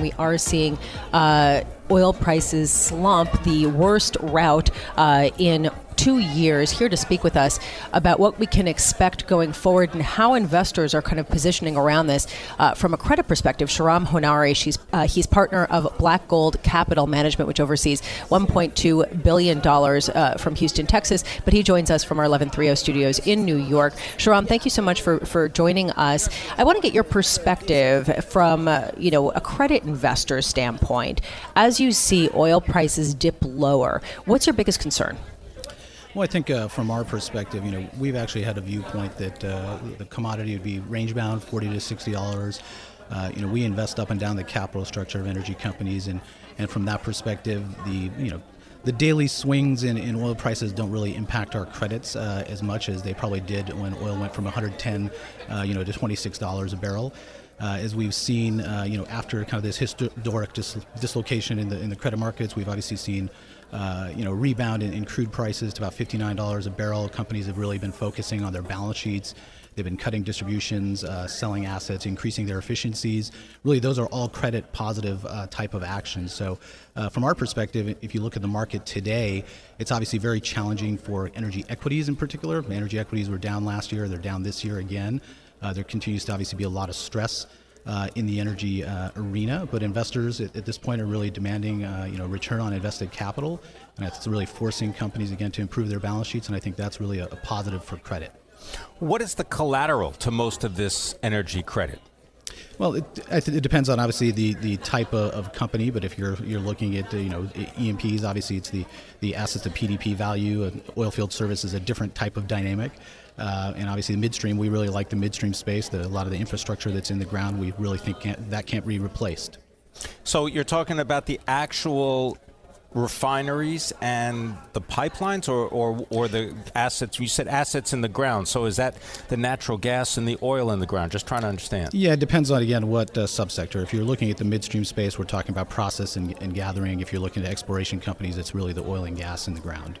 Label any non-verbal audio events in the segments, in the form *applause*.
We are seeing uh, oil prices slump, the worst rout uh, in two years, here to speak with us about what we can expect going forward and how investors are kind of positioning around this uh, from a credit perspective. Sharam Honari, she's uh, he's partner of BlackGold Capital Management, which oversees 1.2 billion dollars uh, from Houston, Texas. But he joins us from our 1130 studios in New York. Sharam, thank you so much for for joining us. I want to get your perspective from uh, you know a credit investor standpoint as you see oil prices dip lower. What's your biggest concern? Well, I think uh, from our perspective, you know, we've actually had a viewpoint that uh, the commodity would be range bound, forty to sixty dollars. Uh, you know, we invest up and down the capital structure of energy companies, and and from that perspective, the you know. The daily swings in, in oil prices don't really impact our credits uh, as much as they probably did when oil went from 110, uh, you know, to 26 dollars a barrel. Uh, as we've seen, uh, you know, after kind of this historic dis- dislocation in the in the credit markets, we've obviously seen uh, you know, rebound in, in, crude prices to about $59 a barrel. Companies have really been focusing on their balance sheets. They've been cutting distributions, uh, selling assets, increasing their efficiencies. Really, those are all credit positive uh, type of actions. So, uh, from our perspective, if you look at the market today, it's obviously very challenging for energy equities in particular. Energy equities were down last year, they're down this year again. Uh, there continues to obviously be a lot of stress uh, in the energy uh, arena. But investors at, at, this point are really demanding, uh, you know, return on invested capital, and it's really forcing companies again to improve their balance sheets. And I think that's really a, a positive for credit. What is the collateral to most of this energy credit? Well, it, it, depends on obviously the, the type of, of, company, but if you're you're looking at you know E&Ps, obviously it's the the assets to PDP value. And oilfield service is a different type of dynamic. Uh, and obviously, the midstream, we really like the midstream space. The, a lot of the infrastructure that's in the ground, we really think can't, that can't be replaced. So you're talking about the actual refineries and the pipelines or, or, or the assets? You said assets in the ground. So is that the natural gas and the oil in the ground? Just trying to understand. Yeah it depends on again what uh, subsector. If you're looking at the midstream space we're talking about process and, and gathering. If you're looking at exploration companies it's really the oil and gas in the ground.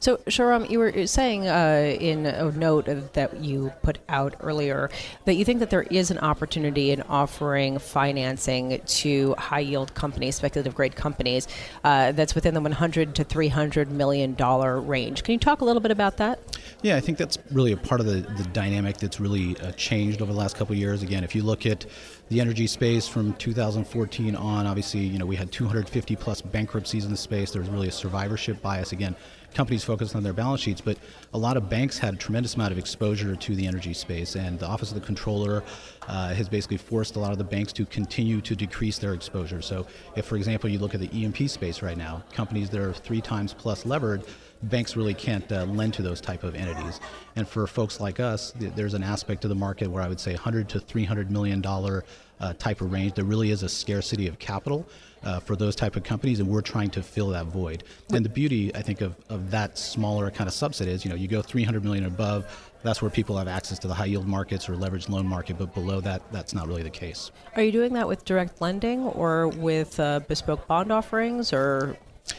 So, Sharam, you were saying uh, in a note that you put out earlier that you think that there is an opportunity in offering financing to high yield companies, speculative grade companies, uh, that's within the 100 to 300 million dollar range. Can you talk a little bit about that? Yeah, I think that's really a part of the, the dynamic that's really uh, changed over the last couple years. Again, if you look at the energy space from 2014 on, obviously, you know, we had 250 plus bankruptcies in the space. There was really a survivorship bias. Again, companies focused on their balance sheets, but a lot of banks had a tremendous amount of exposure to the energy space, and the Office of the Comptroller uh, has basically forced a lot of the banks to continue to decrease their exposure. So, if, for example, you look at the E&P space right now, companies that are three times plus levered banks really can't uh, lend to those type of entities. And for folks like us, th- there's an aspect of the market where I would say 100 to 300 million dollar uh, type of range. There really is a scarcity of capital. Uh, for those type of companies, and we're trying to fill that void. And the beauty, I think, of, of that smaller kind of subset is, you know, you go 300 million above, that's where people have access to the high yield markets or leveraged loan market, but below that, that's not really the case. Are you doing that with direct lending or with uh, bespoke bond offerings or?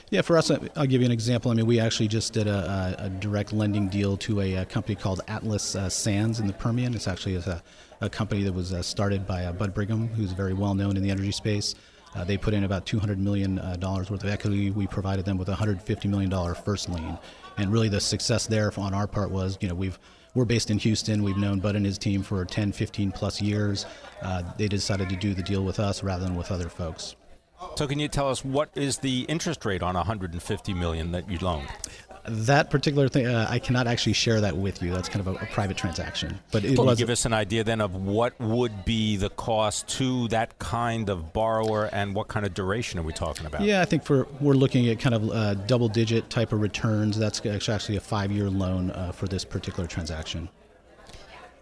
Yeah, for us, uh, I'll give you an example. I mean, we actually just did a, a, a direct lending deal to a, a company called Atlas uh, Sands in the Permian. It's actually a, a company that was uh, started by uh, Bud Brigham, who's very well known in the energy space. Uh, they put in about $200 million worth of equity. We provided them with a $150 million first lien. And really, the success there on our part was, you know, we've we're based in Houston. We've known Bud and his team for 10, 15 plus years. Uh, they decided to do the deal with us rather than with other folks. So, can you tell us what is the interest rate on 150 million that you loaned? That particular thing, uh, I cannot actually share that with you. That's kind of a, a private transaction. But it Can was you give us an idea then of what would be the cost to that kind of borrower, and what kind of duration are we talking about? Yeah, I think for we're looking at kind of uh, double-digit type of returns. That's actually a five-year loan uh, for this particular transaction.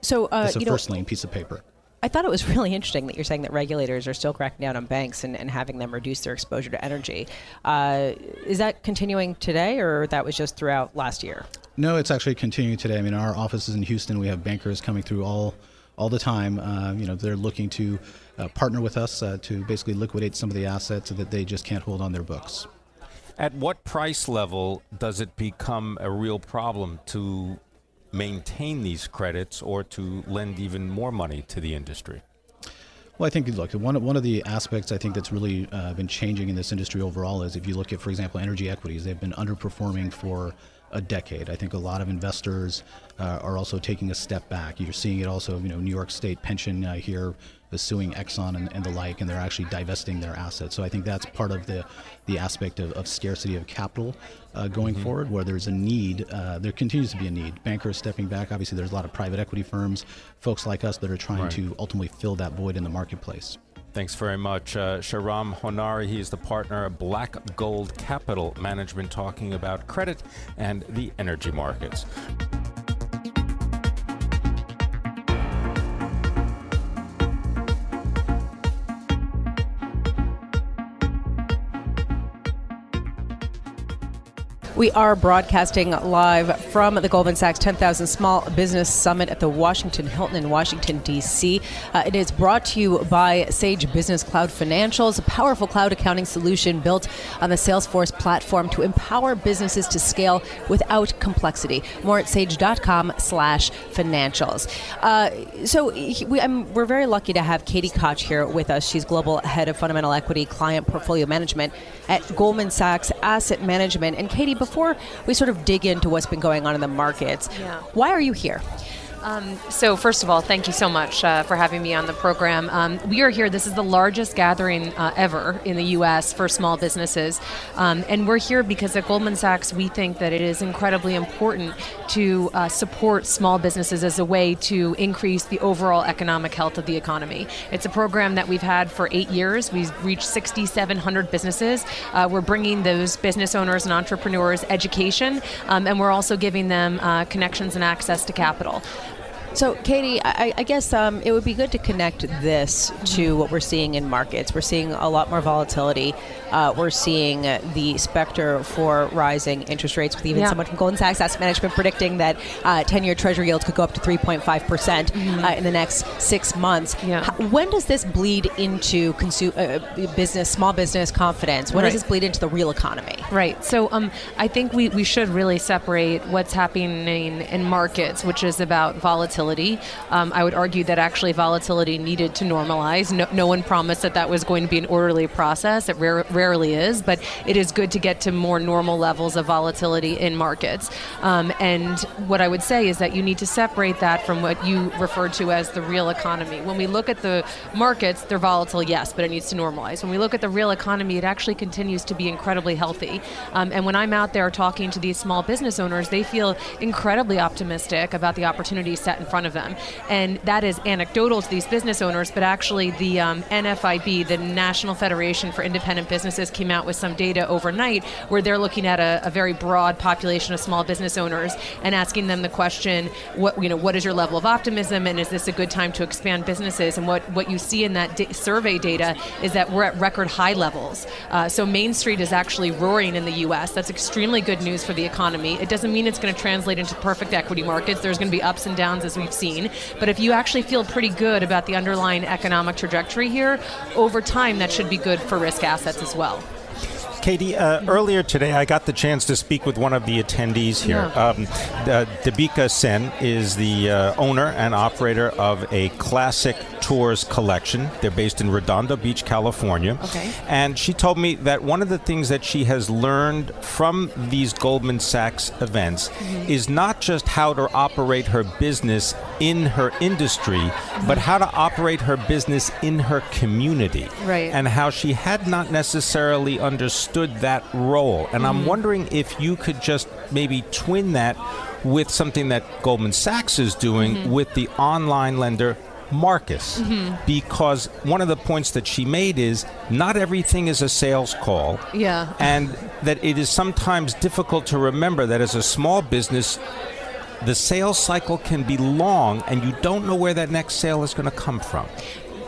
So, uh, it's a you first know, lien piece of paper. I thought it was *laughs* really interesting that you're saying that regulators are still cracking down on banks and, and having them reduce their exposure to energy. Uh, is that continuing today, or that was just throughout last year? No, it's actually continuing today. I mean, our offices in Houston, we have bankers coming through all all the time. Uh, you know, they're looking to uh, partner with us uh, to basically liquidate some of the assets that they just can't hold on their books. At what price level does it become a real problem to maintain these credits or to lend even more money to the industry? Well, I think look one one of the aspects I think that's really uh, been changing in this industry overall is if you look at, for example, energy equities, they've been underperforming for a decade. I think a lot of investors uh, are also taking a step back. You're seeing it also, you know, New York State pension uh, here is suing Exxon and, and, the like, and they're actually divesting their assets. So I think that's part of the the aspect of, of scarcity of capital uh, going mm-hmm. forward, where there's a need. Uh, there continues to be a need. Bankers stepping back. Obviously, there's a lot of private equity firms, folks like us that are trying right. to ultimately fill that void in the marketplace. Thanks very much. Uh, Sharam Honari, he is the partner of Black Gold Capital Management, talking about credit and the energy markets. We are broadcasting live from the Goldman Sachs 10,000 Small Business Summit at the Washington Hilton in Washington, D.C. Uh, it is brought to you by Sage Business Cloud Financials, a powerful cloud accounting solution built on the Salesforce platform to empower businesses to scale without complexity. More at sage.com slash financials. Uh, so we, we're very lucky to have Katie Koch here with us. She's Global Head of Fundamental Equity Client Portfolio Management at Goldman Sachs Asset Management. And Katie, before we sort of dig into what's been going on in the markets, yeah. why are you here? Um, so, first of all, thank you so much uh, for having me on the program. Um, we are here. This is the largest gathering uh, ever in the U.S. for small businesses. Um, and we're here because at Goldman Sachs, we think that it is incredibly important to uh, support small businesses as a way to increase the overall economic health of the economy. It's a program that we've had for eight years. We've reached 6,700 businesses. Uh, we're bringing those business owners and entrepreneurs education, um, and we're also giving them uh, connections and access to capital. So, Katie, I, I guess um, it would be good to connect this to what we're seeing in markets. We're seeing a lot more volatility. Uh, we're seeing the specter for rising interest rates, with even yeah. someone from Goldman Sachs Asset Management predicting that 10 uh, year Treasury yields could go up to 3.5% mm-hmm. uh, in the next six months. Yeah. How, when does this bleed into consu- uh, business, small business confidence? When right. does this bleed into the real economy? Right. So, um, I think we, we should really separate what's happening in markets, which is about volatility volatility. Um, I would argue that actually volatility needed to normalize. No, no, one promised that that was going to be an orderly process. It rare, rarely is, but it is good to get to more normal levels of volatility in markets. Um, and what I would say is that you need to separate that from what you refer to as the real economy. When we look at the markets, they're volatile, yes, but it needs to normalize. When we look at the real economy, it actually continues to be incredibly healthy. Um, and when I'm out there talking to these small business owners, they feel incredibly optimistic about the opportunities set in front of them. And that is anecdotal to these business owners, but actually, the um, NFIB, the National Federation for Independent Businesses, came out with some data overnight where they're looking at a, a very broad population of small business owners and asking them the question, what you know, what is your level of optimism, and is this a good time to expand businesses? And what what you see in that survey data is that we're at record high levels. Uh, so Main Street is actually roaring in the U.S. That's extremely good news for the economy. It doesn't mean it's going to translate into perfect equity markets. There's going to be ups and downs as we've seen. But if you actually feel pretty good about the underlying economic trajectory here, over time that should be good for risk assets as well. Katie, uh, earlier today I got the chance to speak with one of the attendees here. Yeah. Um, uh, Debika Sen is the uh, owner and operator of a classic tours collection. They're based in Redondo Beach, California. Okay. And she told me that one of the things that she has learned from these Goldman Sachs events Mm-hmm. is not just how to operate her business in her industry, Mm-hmm. but how to operate her business in her community. Right. And how she had not necessarily understood that role. And Mm-hmm. I'm wondering if you could just maybe twin that with something that Goldman Sachs is doing Mm-hmm. with the online lender. Marcus, because one of the points that she made is not everything is a sales call. Yeah. And that it is sometimes difficult to remember that as a small business, the sales cycle can be long and you don't know where that next sale is going to come from.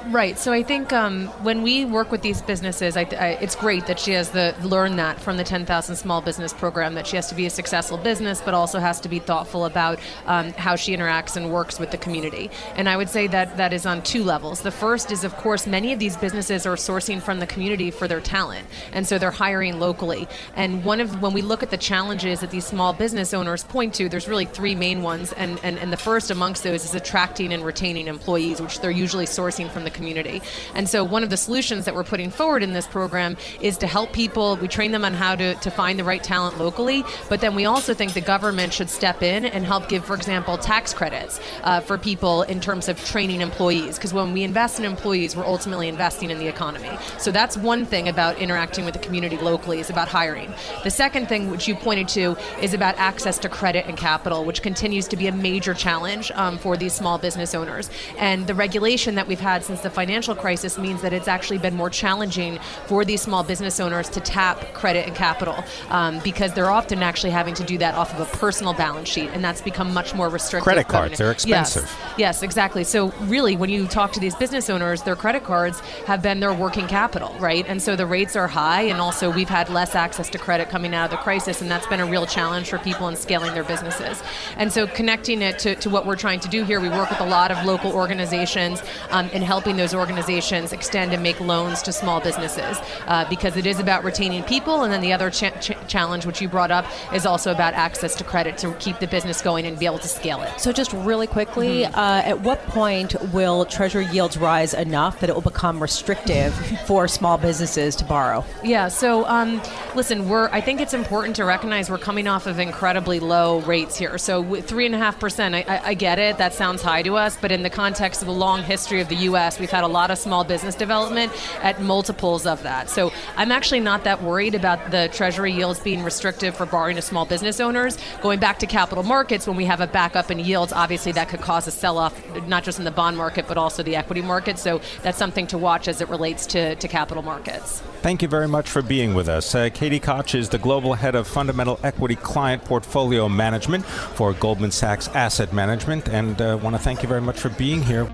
Right. So I think um, when we work with these businesses, I, I, it's great that she has the learn that from the 10,000 Small Business Program that she has to be a successful business, but also has to be thoughtful about um, how she interacts and works with the community. And I would say that that is on two levels. The first is, of course, many of these businesses are sourcing from the community for their talent, and so they're hiring locally. And one of when we look at the challenges that these small business owners point to, there's really three main ones, and and, and the first amongst those is attracting and retaining employees, which they're usually sourcing from the community. And so one of the solutions that we're putting forward in this program is to help people. We train them on how to, to find the right talent locally, but then we also think the government should step in and help give, for example, tax credits uh, for people in terms of training employees. Because when we invest in employees, we're ultimately investing in the economy. So that's one thing about interacting with the community locally is about hiring. The second thing, which you pointed to, is about access to credit and capital, which continues to be a major challenge um, for these small business owners. And the regulation that we've had since the financial crisis means that it's actually been more challenging for these small business owners to tap credit and capital um, because they're often actually having to do that off of a personal balance sheet, and that's become much more restrictive. Credit cards, they're expensive. Yes, yes, exactly. So really, when you talk to these business owners, their credit cards have been their working capital, right? And so the rates are high, and also we've had less access to credit coming out of the crisis, and that's been a real challenge for people in scaling their businesses. And so connecting it to, to what we're trying to do here, we work with a lot of local organizations um, in helping those organizations extend and make loans to small businesses uh, because it is about retaining people, and then the other cha- ch- challenge, which you brought up, is also about access to credit to keep the business going and be able to scale it. So, just really quickly, uh, at what point will Treasury yields rise enough that it will become restrictive *laughs* for small businesses to borrow? Yeah. So, um, listen, we're. I think it's important to recognize we're coming off of incredibly low rates here. So, three and a half percent, I, I, I get it. That sounds high to us, but in the context of the long history of the U.S., we've had a lot of small business development at multiples of that. So, I'm actually not that worried about the Treasury yields being restrictive for borrowing to small business owners. Going back to capital markets, when we have a backup in yields, obviously that could cause a sell-off, not just in the bond market but also the equity market. So, that's something to watch as it relates to, to capital markets. Thank you very much for being with us. Uh, Katie Koch is the global head of fundamental equity client portfolio management for Goldman Sachs Asset Management, and uh, want to thank you very much for being here.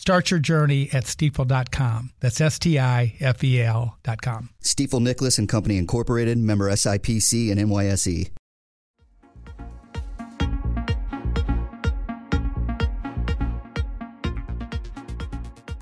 Start your journey at stifel.com. That's S T I F E L.com. Stifel Nicolaus and Company Incorporated, member SIPC and NYSE.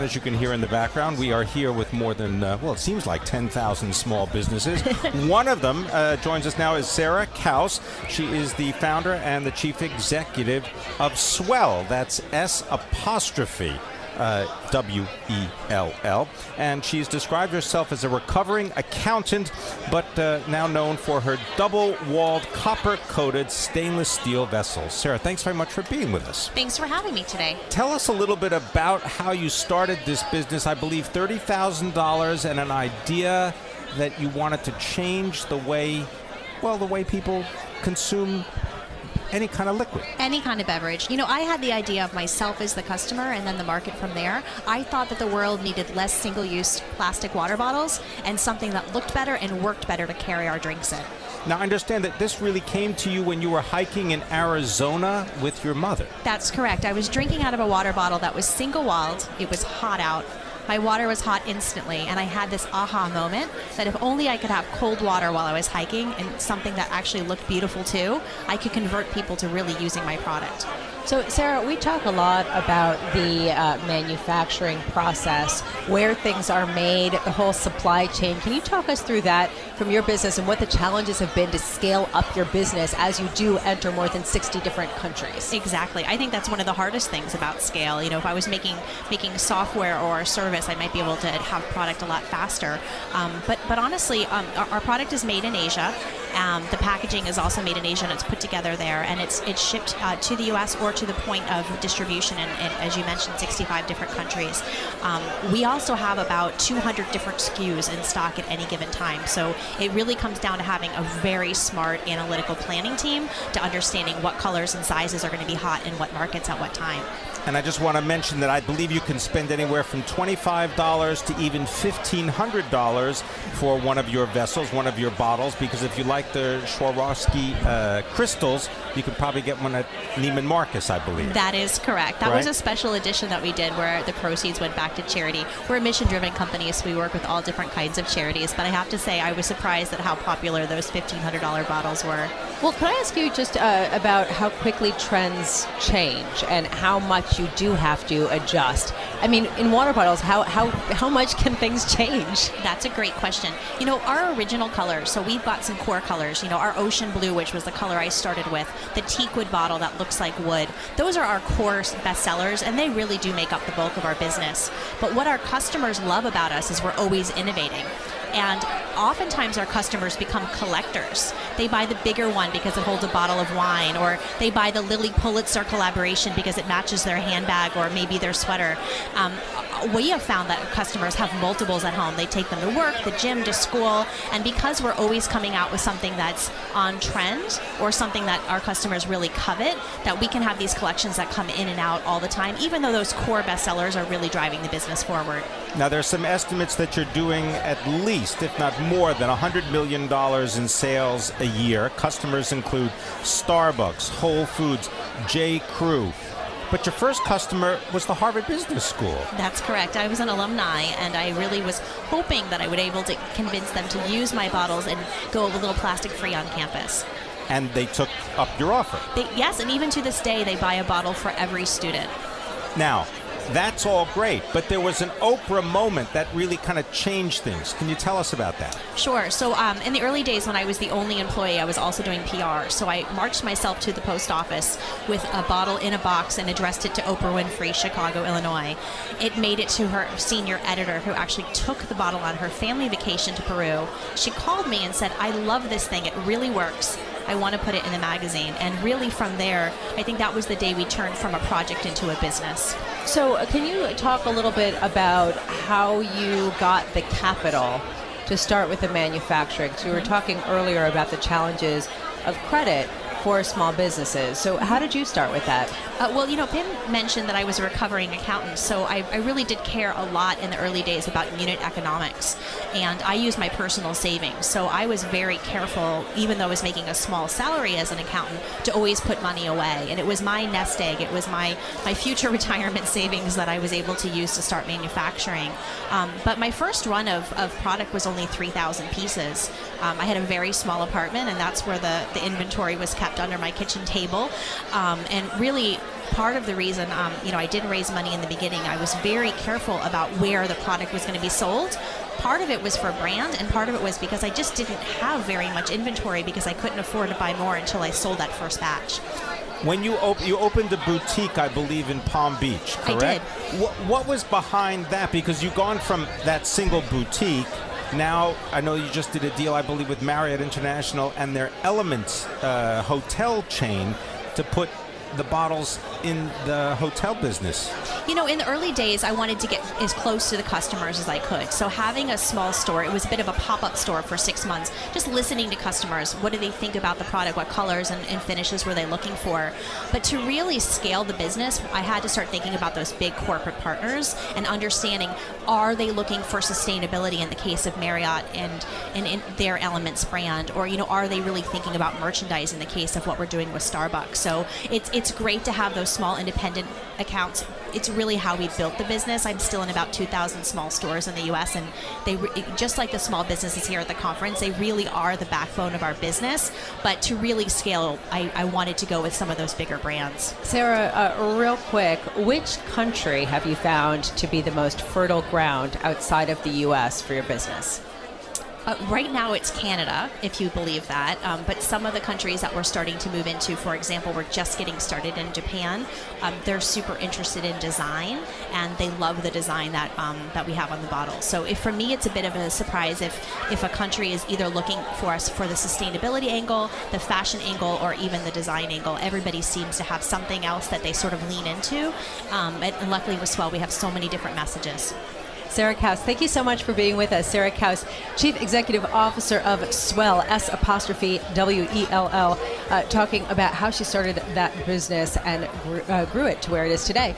As you can hear in the background, we are here with more than, uh, well, it seems like 10,000 small businesses. *laughs* One of them uh, joins us now is Sarah Kauss. She is the founder and the chief executive of S'well. That's S apostrophe uh, W E L L. And she's described herself as a recovering accountant, but uh, now known for her double walled, copper coated stainless steel vessels. Sarah, thanks very much for being with us. Thanks for having me today. Tell us a little bit about how you started this business. I believe $30,000 and an idea that you wanted to change the way, well, the way people consume any kind of liquid. Any kind of beverage. You know, I had the idea of myself as the customer and then the market from there. I thought that the world needed less single use plastic water bottles and something that looked better and worked better to carry our drinks in. Now, I understand that this really came to you when you were hiking in Arizona with your mother. That's correct. I was drinking out of a water bottle that was single walled, it was hot out. My water was hot instantly, and I had this aha moment that if only I could have cold water while I was hiking and something that actually looked beautiful too, I could convert people to really using my product. So, Sarah, we talk a lot about the uh, manufacturing process, where things are made, the whole supply chain. Can you talk us through that from your business and what the challenges have been to scale up your business as you do enter more than 60 different countries? Exactly. I think that's one of the hardest things about scale. You know, if I was making making software or a service, I might be able to have product a lot faster. Um, but but honestly, um, our, our, product is made in Asia. Um, the packaging is also made in Asia and it's put together there, and it's it's shipped uh, to the U.S. or to the point of distribution in, in as you mentioned, 65 different countries. Um, we also have about 200 different SKUs in stock at any given time. So it really comes down to having a very smart analytical planning team to understanding what colors and sizes are going to be hot in what markets at what time. And I just want to mention that I believe you can spend anywhere from $25 to even $1,500 for one of your vessels, one of your bottles, because if you like the Swarovski uh, crystals, you could probably get one at Neiman Marcus, I believe. That is correct. That right? was a special edition that we did where the proceeds went back to charity. We're a mission driven company, so we work with all different kinds of charities. But I have to say, I was surprised at how popular those $1,500 bottles were. Well, can I ask you just uh, about how quickly trends change and how much you do have to adjust? I mean, in water bottles, how, how, how much can things change? That's a great question. You know, our original colors, so we've got some core colors. You know, our ocean blue, which was the color I started with, the teakwood bottle that looks like wood. Those are our core bestsellers, and they really do make up the bulk of our business. But what our customers love about us is we're always innovating. And oftentimes our customers become collectors. They buy the bigger one because it holds a bottle of wine, or they buy the Lilly Pulitzer collaboration because it matches their handbag or maybe their sweater. Um, we have found that customers have multiples at home. They take them to work, the gym, to school, and because we're always coming out with something that's on trend or something that our customers really covet, that we can have these collections that come in and out all the time, even though those core bestsellers are really driving the business forward. Now, there's some estimates that you're doing at least, if not more than $100 million in sales a year. Customers include Starbucks, Whole Foods, J. Crew. But your first customer was the Harvard Business School. That's correct. I was an alumni, and I really was hoping that I would able to convince them to use my bottles and go a little plastic free on campus. And they took up your offer. They, yes, and even to this day, they buy a bottle for every student. Now, that's all great, but there was an Oprah moment that really kind of changed things. Can you tell us about that? Sure. So, um, in the early days when I was the only employee, I was also doing PR. So, I marched myself to the post office with a bottle in a box and addressed it to Oprah Winfrey, Chicago, Illinois. It made it to her senior editor, who actually took the bottle on her family vacation to Peru. She called me and said, I love this thing, it really works. I want to put it in the magazine. And really, from there, I think that was the day we turned from a project into a business. So, uh, can you talk a little bit about how you got the capital to start with the manufacturing? So, you were talking earlier about the challenges of credit. For small businesses. So, how did you start with that? Uh, well, you know, Pim mentioned that I was a recovering accountant, so I, I, really did care a lot in the early days about unit economics. And I used my personal savings. So I was very careful, even though I was making a small salary as an accountant, to always put money away. And it was my nest egg, it was my, my future *laughs* retirement savings that I was able to use to start manufacturing. Um, but my first run of, of product was only 3,000 pieces. Um, I had a very small apartment, and that's where the, the inventory was kept under my kitchen table. Um, and really, part of the reason, um, you know, I didn't raise money in the beginning. I was very careful about where the product was going to be sold. Part of it was for brand, and part of it was because I just didn't have very much inventory because I couldn't afford to buy more until I sold that first batch. When you op- you opened a boutique, I believe in Palm Beach, correct? I did. What, what was behind that? Because you've gone from that single boutique now, I know you just did a deal, I believe, with Marriott International and their Elements uh, hotel chain to put the bottles in the hotel business? You know, in the early days, I wanted to get as close to the customers as I could. So having a small store, it was a bit of a pop-up store for six months, just listening to customers. What do they think about the product? What colors and, and finishes were they looking for? But to really scale the business, I had to start thinking about those big corporate partners and understanding, are they looking for sustainability in the case of Marriott and, and in their Elements brand? Or, you know, are they really thinking about merchandise in the case of what we're doing with Starbucks? So it's, it's great to have those small independent accounts. It's really how we built the business. I'm still in about 2,000 small stores in the U.S., and they just like the small businesses here at the conference, they really are the backbone of our business. But to really scale, I, I wanted to go with some of those bigger brands. Sarah, uh, real quick, which country have you found to be the most fertile ground outside of the U.S. for your business? Uh, right now, it's Canada, if you believe that. Um, but some of the countries that we're starting to move into, for example, we're just getting started in Japan. Um, they're super interested in design, and they love the design that um, that we have on the bottle. So, if for me, it's a bit of a surprise if if a country is either looking for us for the sustainability angle, the fashion angle, or even the design angle. Everybody seems to have something else that they sort of lean into. Um, and luckily, with S'well, we have so many different messages. Sarah Kauss, thank you so much for being with us. Sarah Kauss, Chief Executive Officer of S'well, S apostrophe W E L L, uh, talking about how she started that business and grew, uh, grew it to where it is today.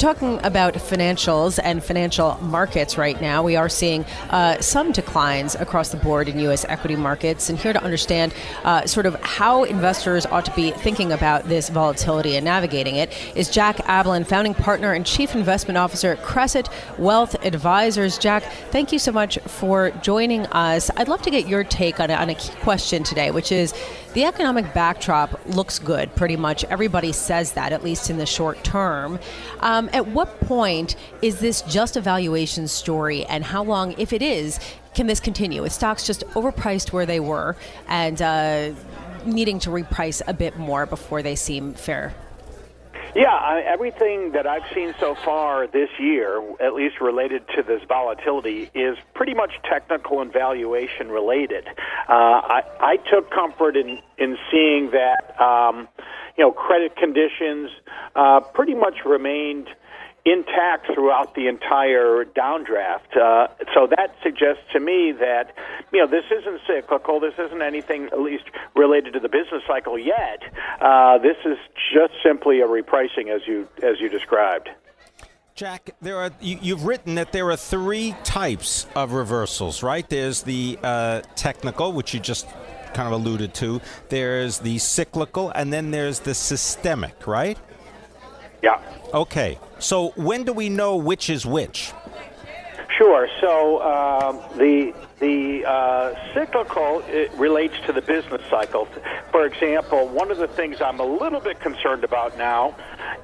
Talking about financials and financial markets right now, we are seeing uh, some declines across the board in U.S. equity markets. And here to understand uh, sort of how investors ought to be thinking about this volatility and navigating it is Jack Ablin, founding partner and chief investment officer at Cresset Wealth Advisers. Jack, thank you so much for joining us. I'd love to get your take on on a key question today, which is the economic backdrop looks good. Pretty much everybody says that, at least in the short term. Um, at what point is this just a valuation story, and how long, if it is, can this continue? With stocks just overpriced where they were and uh, needing to reprice a bit more before they seem fair? Yeah, I, everything that I've seen so far this year, at least related to this volatility, is pretty much technical and valuation related. Uh, I, I took comfort in in seeing that um, you know credit conditions uh, pretty much remained intact throughout the entire downdraft. Uh, so that suggests to me that you know this isn't cyclical. This isn't anything at least related to the business cycle yet. Uh, this is just simply a repricing, as you as you described. Jack, there are you, have written that there are three types of reversals, right? There's the uh, technical, which you just kind of alluded to. There's the cyclical, and then there's the systemic, right? Yeah. Okay. So when do we know which is which? Sure. So um, the the uh, cyclical relates to the business cycle. For example, one of the things I'm a little bit concerned about now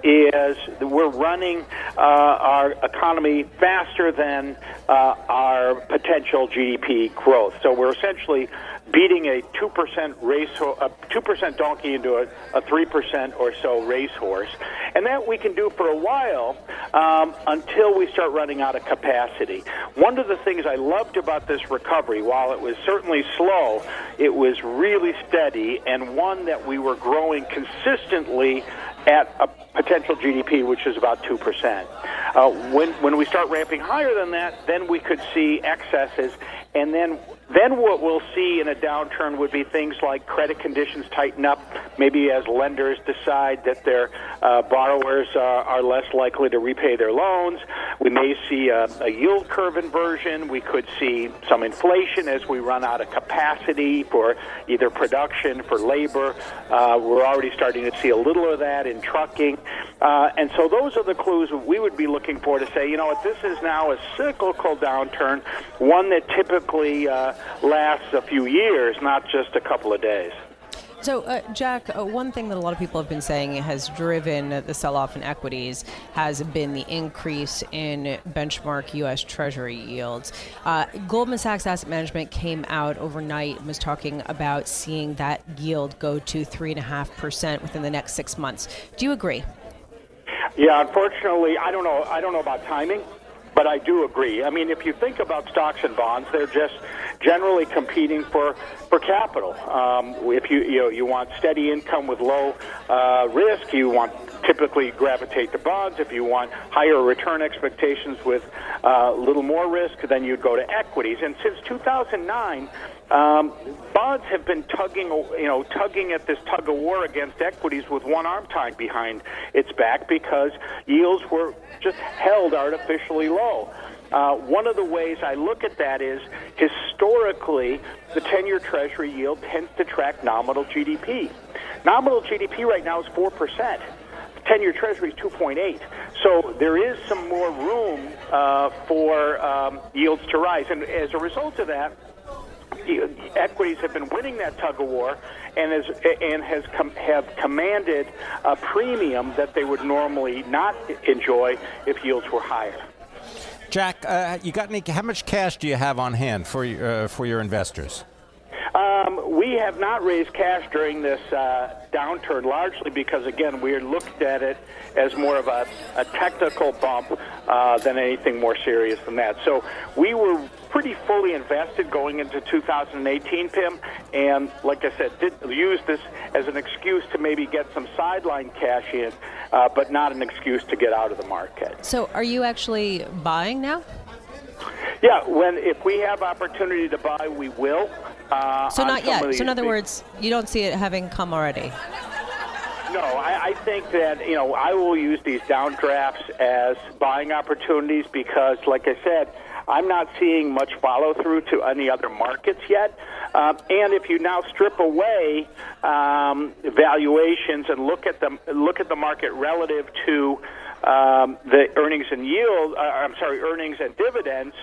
is we're running uh, our economy faster than uh, our potential GDP growth. So we're essentially beating a two percent race a two percent donkey into a, a three percent or so racehorse, and that we can do for a while um, until we start running out of capacity. One of the things I loved about this recovery, while it was certainly slow, it was really steady and one that we were growing consistently at a potential GDP, which is about 2%. Uh, when, when we start ramping higher than that, then we could see excesses. And then then what we'll see in a downturn would be things like credit conditions tighten up, maybe as lenders decide that their uh, borrowers are, less likely to repay their loans. We may see a, a yield curve inversion. We could see some inflation as we run out of capacity for either production, for labor. Uh, we're already starting to see a little of that in trucking. Uh, and so those are the clues we would be looking for to say, you know what, this is now a cyclical downturn, one that typically uh, lasts a few years, not just a couple of days. So, uh, Jack, uh, one thing that a lot of people have been saying has driven the sell off in equities has been the increase in benchmark U.S. Treasury yields. Uh, Goldman Sachs Asset Management came out overnight and was talking about seeing that yield go to 3.5% within the next six months. Do you agree? Yeah, unfortunately, I don't know. I don't know about timing, but I do agree. I mean, if you think about stocks and bonds, they're just generally competing for for capital. Um, if you you know you want steady income with low uh, risk, you want typically gravitate to bonds. If you want higher return expectations with a uh, little more risk, then you'd go to equities. And since 2009, um, bonds have been tugging, you know, tugging at this tug of war against equities with one arm tied behind its back because yields were just held artificially low. Uh, one of the ways I look at that is historically, the 10 year Treasury yield tends to track nominal GDP. Nominal GDP right now is 4%. 10 year Treasury is 2.8. So there is some more room uh, for um, yields to rise. And as a result of that, equities have been winning that tug of war and has and has com- have commanded a premium that they would normally not enjoy if yields were higher. Jack, uh, you got any? How much cash do you have on hand for uh, for your investors? Um, we have not raised cash during this uh, downturn, largely because, again, we looked at it as more of a, a technical bump uh, than anything more serious than that. So we were pretty fully invested going into 2018, Pim, and like I said, did use this as an excuse to maybe get some sideline cash in, uh, but not an excuse to get out of the market. So, are you actually buying now? Yeah, when if we have opportunity to buy, we will. Uh, so not yet. So in other words, you don't see it having come already. No, I, I think that you know I will use these downdrafts as buying opportunities because, like I said, I'm not seeing much follow through to any other markets yet. Uh, and if you now strip away um, valuations and look at the look at the market relative to um, the earnings and yield, uh, I'm sorry, earnings and dividends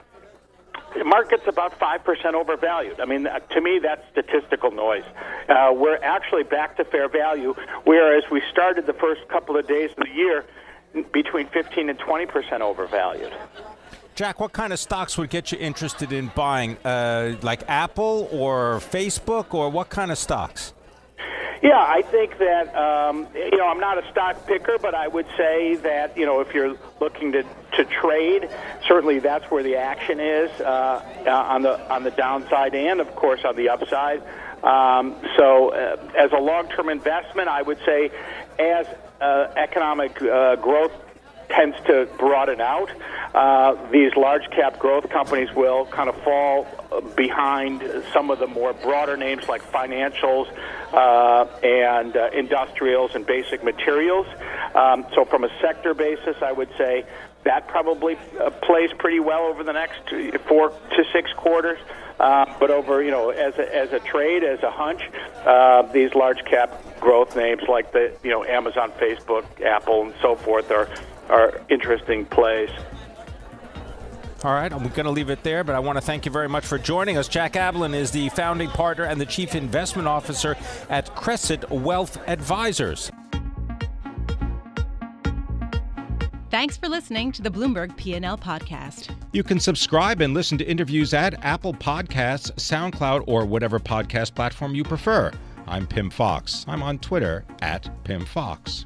the market's about 5% overvalued. I mean, to me, that's statistical noise. Uh, we're actually back to fair value, whereas we started the first couple of days of the year between 15 and 20% overvalued. Jack, what kind of stocks would get you interested in buying? Uh, like Apple or Facebook, or what kind of stocks? Yeah, I think that um, you know I'm not a stock picker, but I would say that you know if you're looking to, to trade, certainly that's where the action is uh, uh on the on the downside and of course on the upside. Um, so uh, as a long-term investment, I would say as uh, economic uh, growth tends to broaden out, uh, these large cap growth companies will kind of fall behind some of the more broader names like financials uh, and uh, industrials and basic materials. Um, so, from a sector basis, I would say that probably uh, plays pretty well over the next four to six quarters. Uh, but over, you know, as a, as a trade, as a hunch, uh, these large cap growth names like the, you know, Amazon, Facebook, Apple, and so forth are are interesting plays. All right, I'm going to leave it there, but I want to thank you very much for joining us. Jack Ablin is the founding partner and the chief investment officer at Cresset Wealth Advisers. Thanks for listening to the Bloomberg P&L podcast. You can subscribe and listen to interviews at Apple Podcasts, SoundCloud, or whatever podcast platform you prefer. I'm Pim Fox. I'm on Twitter at Pim Fox.